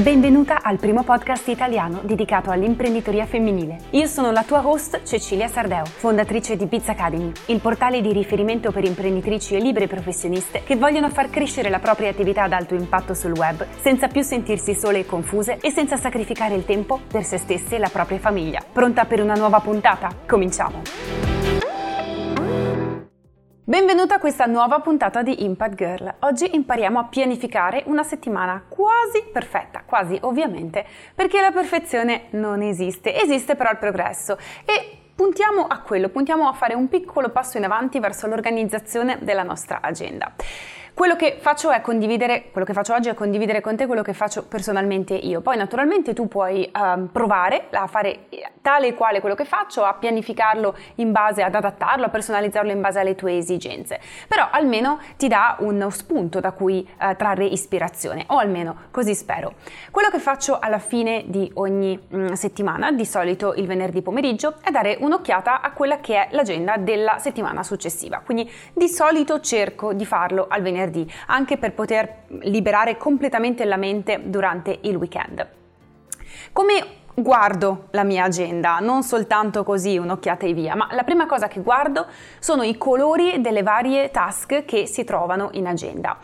Benvenuta al primo podcast italiano dedicato all'imprenditoria femminile. Io sono la tua host Cecilia Sardeo, fondatrice di Biz Academy, il portale di riferimento per imprenditrici e libere professioniste che vogliono far crescere la propria attività ad alto impatto sul web senza più sentirsi sole e confuse e senza sacrificare il tempo per se stesse e la propria famiglia. Pronta per una nuova puntata? Cominciamo! Benvenuta a questa nuova puntata di Impact Girl. Oggi impariamo a pianificare una settimana quasi perfetta, quasi ovviamente, perché la perfezione non esiste, esiste però il progresso e puntiamo a quello, puntiamo a fare un piccolo passo in avanti verso l'organizzazione della nostra agenda. Quello che faccio è condividere, quello che faccio oggi è condividere con te quello che faccio personalmente io. Poi naturalmente tu puoi um, provare a fare tale e quale quello che faccio, a pianificarlo in base, ad adattarlo, a personalizzarlo in base alle tue esigenze. Però almeno ti dà uno spunto da cui uh, trarre ispirazione, o almeno così spero. Quello che faccio alla fine di ogni um, settimana, di solito il venerdì pomeriggio, è dare un'occhiata a quella che è l'agenda della settimana successiva. Quindi di solito cerco di farlo al venerdì venerdì, anche per poter liberare completamente la mente durante il weekend. Come guardo la mia agenda, non soltanto così un'occhiata e via, ma la prima cosa che guardo sono i colori delle varie task che si trovano in agenda.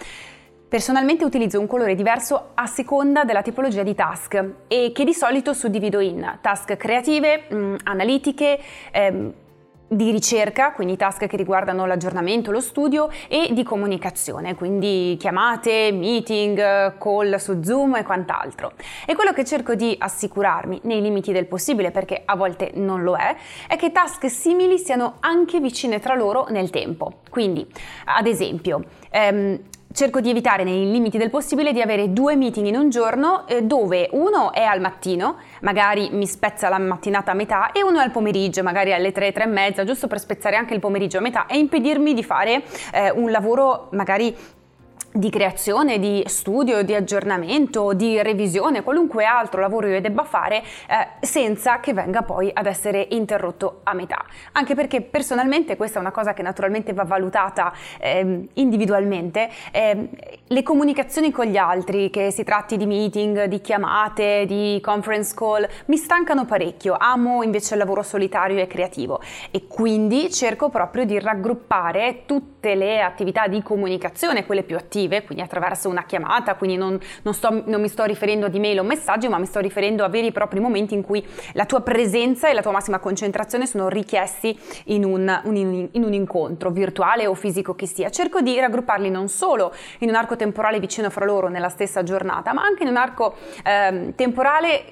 Personalmente utilizzo un colore diverso a seconda della tipologia di task e che di solito suddivido in task creative, mh, mm, analitiche, ehm, di ricerca, quindi task che riguardano l'aggiornamento, lo studio e di comunicazione, quindi chiamate, meeting, call su Zoom e quant'altro. E quello che cerco di assicurarmi nei limiti del possibile, perché a volte non lo è, è che task simili siano anche vicine tra loro nel tempo. Quindi, ad esempio, ehm, cerco di evitare nei limiti del possibile di avere due meeting in un giorno eh, dove uno è al mattino, magari mi spezza la mattinata a metà, e uno è al pomeriggio, magari alle 3, 3 e mezza, giusto per spezzare anche il pomeriggio a metà e impedirmi di fare eh, un lavoro magari di creazione, di studio, di aggiornamento, di revisione, qualunque altro lavoro io debba fare eh, senza che venga poi ad essere interrotto a metà. Anche perché personalmente questa è una cosa che naturalmente va valutata eh, individualmente. Eh, le comunicazioni con gli altri, che si tratti di meeting, di chiamate, di conference call, mi stancano parecchio. Amo invece il lavoro solitario e creativo e quindi cerco proprio di raggruppare tutte le attività di comunicazione, quelle più attive quindi attraverso una chiamata, quindi non, non, sto, non, mi sto riferendo ad email o messaggio, ma mi sto riferendo a veri e propri momenti in cui la tua presenza e la tua massima concentrazione sono richiesti in un, un, in un incontro virtuale o fisico che sia. Cerco di raggrupparli non solo in un arco temporale vicino fra loro nella stessa giornata, ma anche in un arco eh, temporale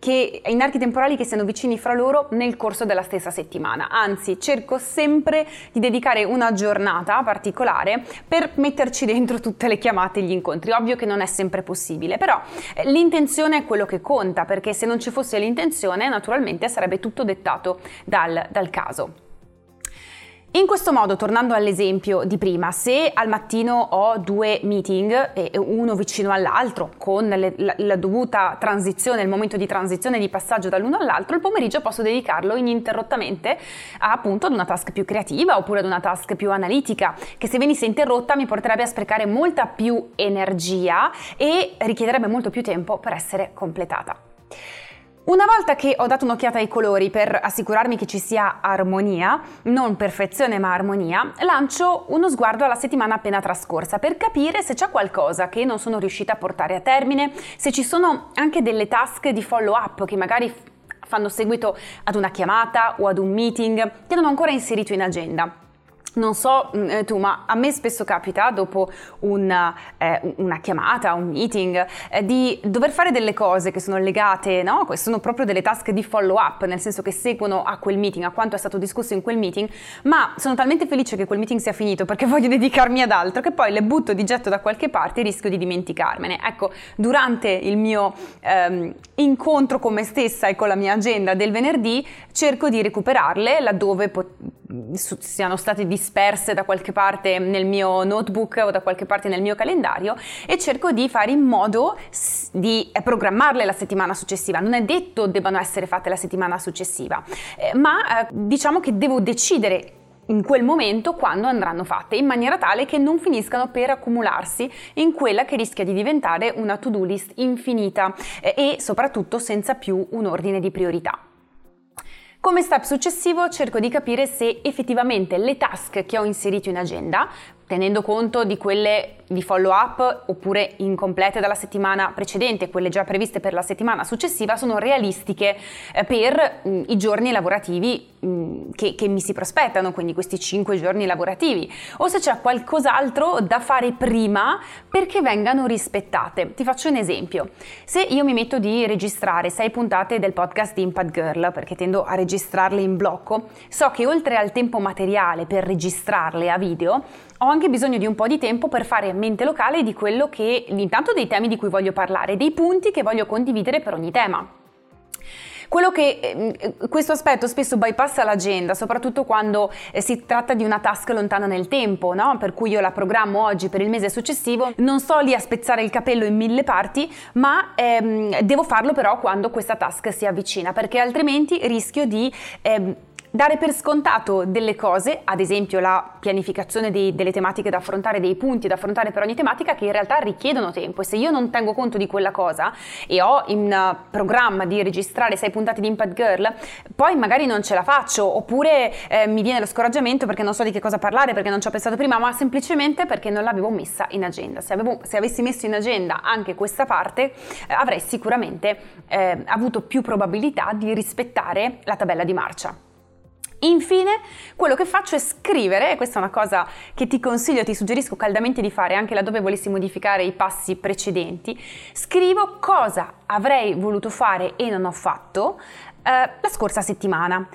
che, in archi temporali che siano vicini fra loro nel corso della stessa settimana. Anzi, cerco sempre di dedicare una giornata particolare per metterci dentro tutte le chiamate e gli incontri. Ovvio che non è sempre possibile, però eh, l'intenzione è quello che conta, perché se non ci fosse l'intenzione, naturalmente sarebbe tutto dettato dal, dal caso. In questo modo, tornando all'esempio di prima, se al mattino ho due meeting, uno vicino all'altro, con le, la, la, dovuta transizione, il momento di transizione di passaggio dall'uno all'altro, il pomeriggio posso dedicarlo ininterrottamente a, appunto ad una task più creativa oppure ad una task più analitica, che se venisse interrotta mi porterebbe a sprecare molta più energia e richiederebbe molto più tempo per essere completata. Una volta che ho dato un'occhiata ai colori per assicurarmi che ci sia armonia, non perfezione ma armonia, lancio uno sguardo alla settimana appena trascorsa per capire se c'è qualcosa che non sono riuscita a portare a termine, se ci sono anche delle task di follow up che magari fanno seguito ad una chiamata o ad un meeting che non ho ancora inserito in agenda. Non so mm, eh, tu, ma a me spesso capita dopo una, eh, una chiamata, un meeting, eh, di dover fare delle cose che sono legate, no? Sono proprio delle task di follow up, nel senso che seguono a quel meeting, a quanto è stato discusso in quel meeting, ma sono talmente felice che quel meeting sia finito perché voglio dedicarmi ad altro che poi le butto di getto da qualche parte e rischio di dimenticarmene. Ecco, durante il mio ehm, incontro con me stessa e con la mia agenda del venerdì cerco di recuperarle laddove pot- siano state disperse da qualche parte nel mio notebook o da qualche parte nel mio calendario e cerco di fare in modo di programmarle la settimana successiva. Non è detto debbano essere fatte la settimana successiva, eh, ma eh, diciamo che devo decidere in quel momento quando andranno fatte, in maniera tale che non finiscano per accumularsi in quella che rischia di diventare una to-do list infinita eh, e soprattutto senza più un ordine di priorità. Come step successivo cerco di capire se effettivamente le task che ho inserito in agenda tenendo conto di quelle di follow up oppure incomplete dalla settimana precedente, quelle già previste per la settimana successiva, sono realistiche eh, per mm, i giorni lavorativi mm, che, che, mi si prospettano, quindi questi 5 giorni lavorativi, o se c'è qualcos'altro da fare prima perché vengano rispettate. Ti faccio un esempio. Se io mi metto di registrare 6 puntate del podcast di Impact Girl, perché tendo a registrarle in blocco, so che oltre al tempo materiale per registrarle a video, ho anche bisogno di un po' di tempo per fare mente locale di quello che, intanto dei temi di cui voglio parlare, dei punti che voglio condividere per ogni tema. Quello che eh, questo aspetto spesso bypassa l'agenda, soprattutto quando eh, si tratta di una task lontana nel tempo, no? per cui io la programmo oggi per il mese successivo, non sto lì a spezzare il capello in mille parti, ma ehm, devo farlo però quando questa task si avvicina, perché altrimenti rischio di ehm, Dare per scontato delle cose, ad esempio la pianificazione dei, delle tematiche da affrontare, dei punti da affrontare per ogni tematica, che in realtà richiedono tempo e se io non tengo conto di quella cosa e ho in uh, programma di registrare sei puntate di Impact Girl, poi magari non ce la faccio oppure eh, mi viene lo scoraggiamento perché non so di che cosa parlare, perché non ci ho pensato prima, ma semplicemente perché non l'avevo messa in agenda. Se, avevo, se avessi messo in agenda anche questa parte, eh, avrei sicuramente eh, avuto più probabilità di rispettare la tabella di marcia. Infine, quello che faccio è scrivere, e questa è una cosa che ti consiglio, ti suggerisco caldamente di fare anche laddove volessi modificare i passi precedenti, scrivo cosa avrei voluto fare e non ho fatto eh, la scorsa settimana.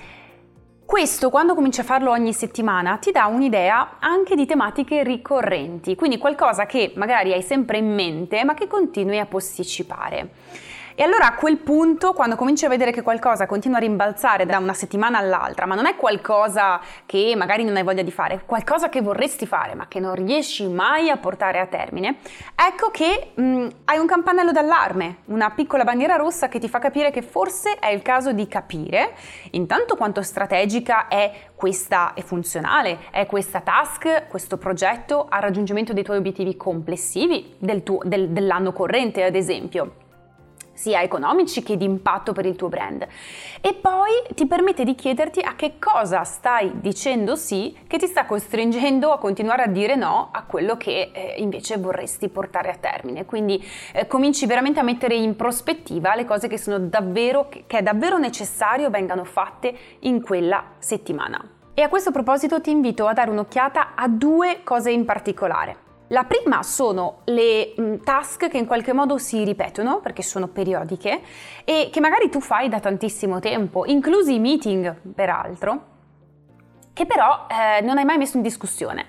Questo, quando cominci a farlo ogni settimana, ti dà un'idea anche di tematiche ricorrenti, quindi qualcosa che magari hai sempre in mente ma che continui a posticipare. E allora a quel punto, quando cominci a vedere che qualcosa continua a rimbalzare da una settimana all'altra, ma non è qualcosa che magari non hai voglia di fare, qualcosa che vorresti fare ma che non riesci mai a portare a termine, ecco che mh, hai un campanello d'allarme, una piccola bandiera rossa che ti fa capire che forse è il caso di capire intanto quanto strategica è questa e funzionale, è questa task, questo progetto al raggiungimento dei tuoi obiettivi complessivi del tuo, del, dell'anno corrente, ad esempio sia economici che di impatto per il tuo brand. E poi ti permette di chiederti a che cosa stai dicendo sì che ti sta costringendo a continuare a dire no a quello che eh, invece vorresti portare a termine. Quindi eh, cominci veramente a mettere in prospettiva le cose che davvero che è davvero necessario vengano fatte in quella settimana. E a questo proposito ti invito a dare un'occhiata a due cose in particolare. La prima sono le mm, task che in qualche modo si ripetono perché sono periodiche e che magari tu fai da tantissimo tempo, inclusi i meeting peraltro, che però eh, non hai mai messo in discussione.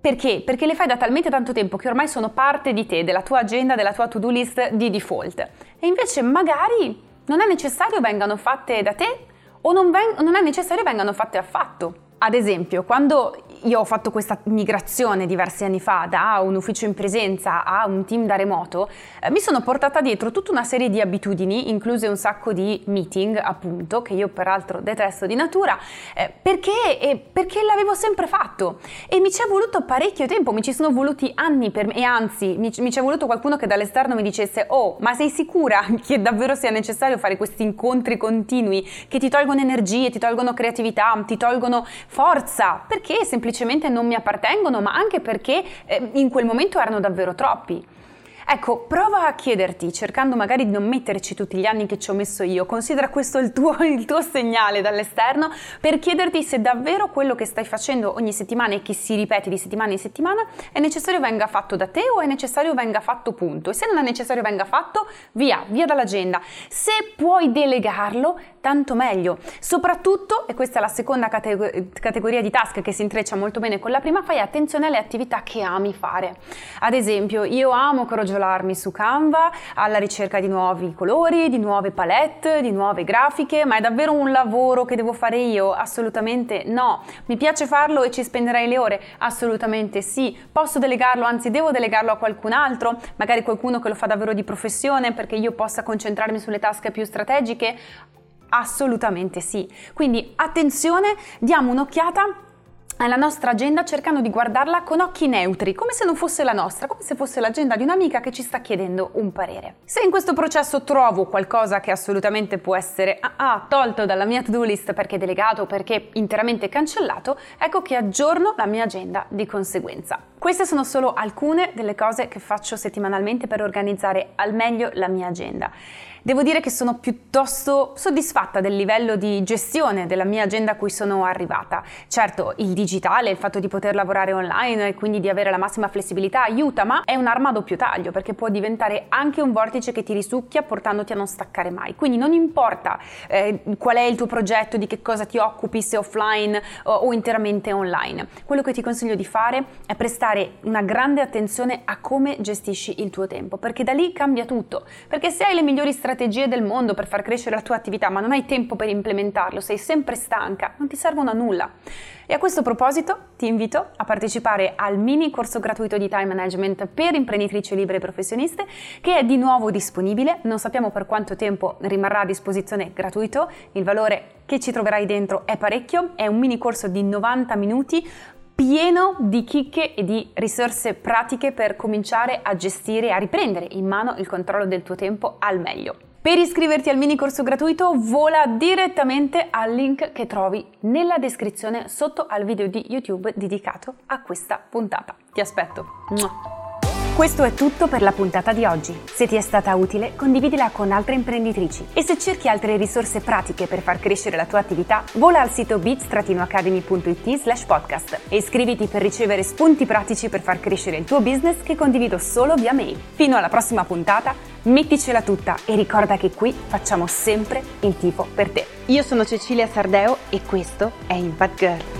Perché? Perché le fai da talmente tanto tempo che ormai sono parte di te, della tua agenda, della tua to-do list di default. E invece magari non è necessario vengano fatte da te o non, ven- non è necessario vengano fatte affatto. Ad esempio, quando io ho fatto questa migrazione diversi anni fa da un ufficio in presenza a un team da remoto, eh, mi sono portata dietro tutta una serie di abitudini, incluse un sacco di meeting, appunto, che io peraltro detesto di natura, eh, perché, eh, perché l'avevo sempre fatto. E mi ci è voluto parecchio tempo, mi ci sono voluti anni per me, e anzi mi, mi ci è voluto qualcuno che dall'esterno mi dicesse oh, ma sei sicura che davvero sia necessario fare questi incontri continui che ti tolgono energie, ti tolgono creatività, ti tolgono forza, perché semplicemente non mi appartengono, ma anche perché eh, in quel momento erano davvero troppi. Ecco, prova a chiederti, cercando magari di non metterci tutti gli anni che ci ho messo io, considera questo il tuo, il tuo, segnale dall'esterno per chiederti se davvero quello che stai facendo ogni settimana e che si ripete di settimana in settimana è necessario venga fatto da te o è necessario venga fatto punto. E se non è necessario venga fatto, via, via dall'agenda. Se puoi delegarlo, tanto meglio. Soprattutto, e questa è la seconda categ- categoria di task che si intreccia molto bene con la prima, fai attenzione alle attività che ami fare. Ad esempio, io amo crogiolare crogiolarmi su Canva alla ricerca di nuovi colori, di nuove palette, di nuove grafiche, ma è davvero un lavoro che devo fare io? Assolutamente no. Mi piace farlo e ci spenderei le ore? Assolutamente sì. Posso delegarlo, anzi devo delegarlo a qualcun altro, magari qualcuno che lo fa davvero di professione perché io possa concentrarmi sulle tasche più strategiche? Assolutamente sì. Quindi attenzione, diamo un'occhiata alla nostra agenda cercando di guardarla con occhi neutri, come se non fosse la nostra, come se fosse l'agenda di un'amica che ci sta chiedendo un parere. Se in questo processo trovo qualcosa che assolutamente può essere ah, ah, tolto dalla mia to-do list perché delegato, perché interamente cancellato, ecco che aggiorno la mia agenda di conseguenza. Queste sono solo alcune delle cose che faccio settimanalmente per organizzare al meglio la mia agenda. Devo dire che sono piuttosto soddisfatta del livello di gestione della mia agenda a cui sono arrivata. Certo, il digitale, il fatto di poter lavorare online e quindi di avere la massima flessibilità aiuta, ma è un'arma a doppio taglio perché può diventare anche un vortice che ti risucchia portandoti a non staccare mai. Quindi non importa eh, qual è il tuo progetto, di che cosa ti occupi, se offline o, o interamente online. Quello che ti consiglio di fare è prestare una grande attenzione a come gestisci il tuo tempo, perché da lì cambia tutto. Perché se hai le migliori strategie del mondo per far crescere la tua attività, ma non hai tempo per implementarlo, sei sempre stanca, non ti servono a nulla. E a questo proposito ti invito a partecipare al mini corso gratuito di time management per imprenditrici libere e professioniste che è di nuovo disponibile, non sappiamo per quanto tempo rimarrà a disposizione gratuito, il valore che ci troverai dentro è parecchio, è un mini corso di 90 minuti pieno di chicche e di risorse pratiche per cominciare a gestire e a riprendere in mano il controllo del tuo tempo al meglio. Per iscriverti al mini corso gratuito vola direttamente al link che trovi nella descrizione sotto al video di YouTube dedicato a questa puntata. Ti aspetto. Questo è tutto per la puntata di oggi. Se ti è stata utile, condividila con altre imprenditrici. E se cerchi altre risorse pratiche per far crescere la tua attività, vola al sito bits-academy.it slash podcast e iscriviti per ricevere spunti pratici per far crescere il tuo business che condivido solo via mail. Fino alla prossima puntata, metticela tutta e ricorda che qui facciamo sempre il tifo per te. Io sono Cecilia Sardeo e questo è Impact Girl.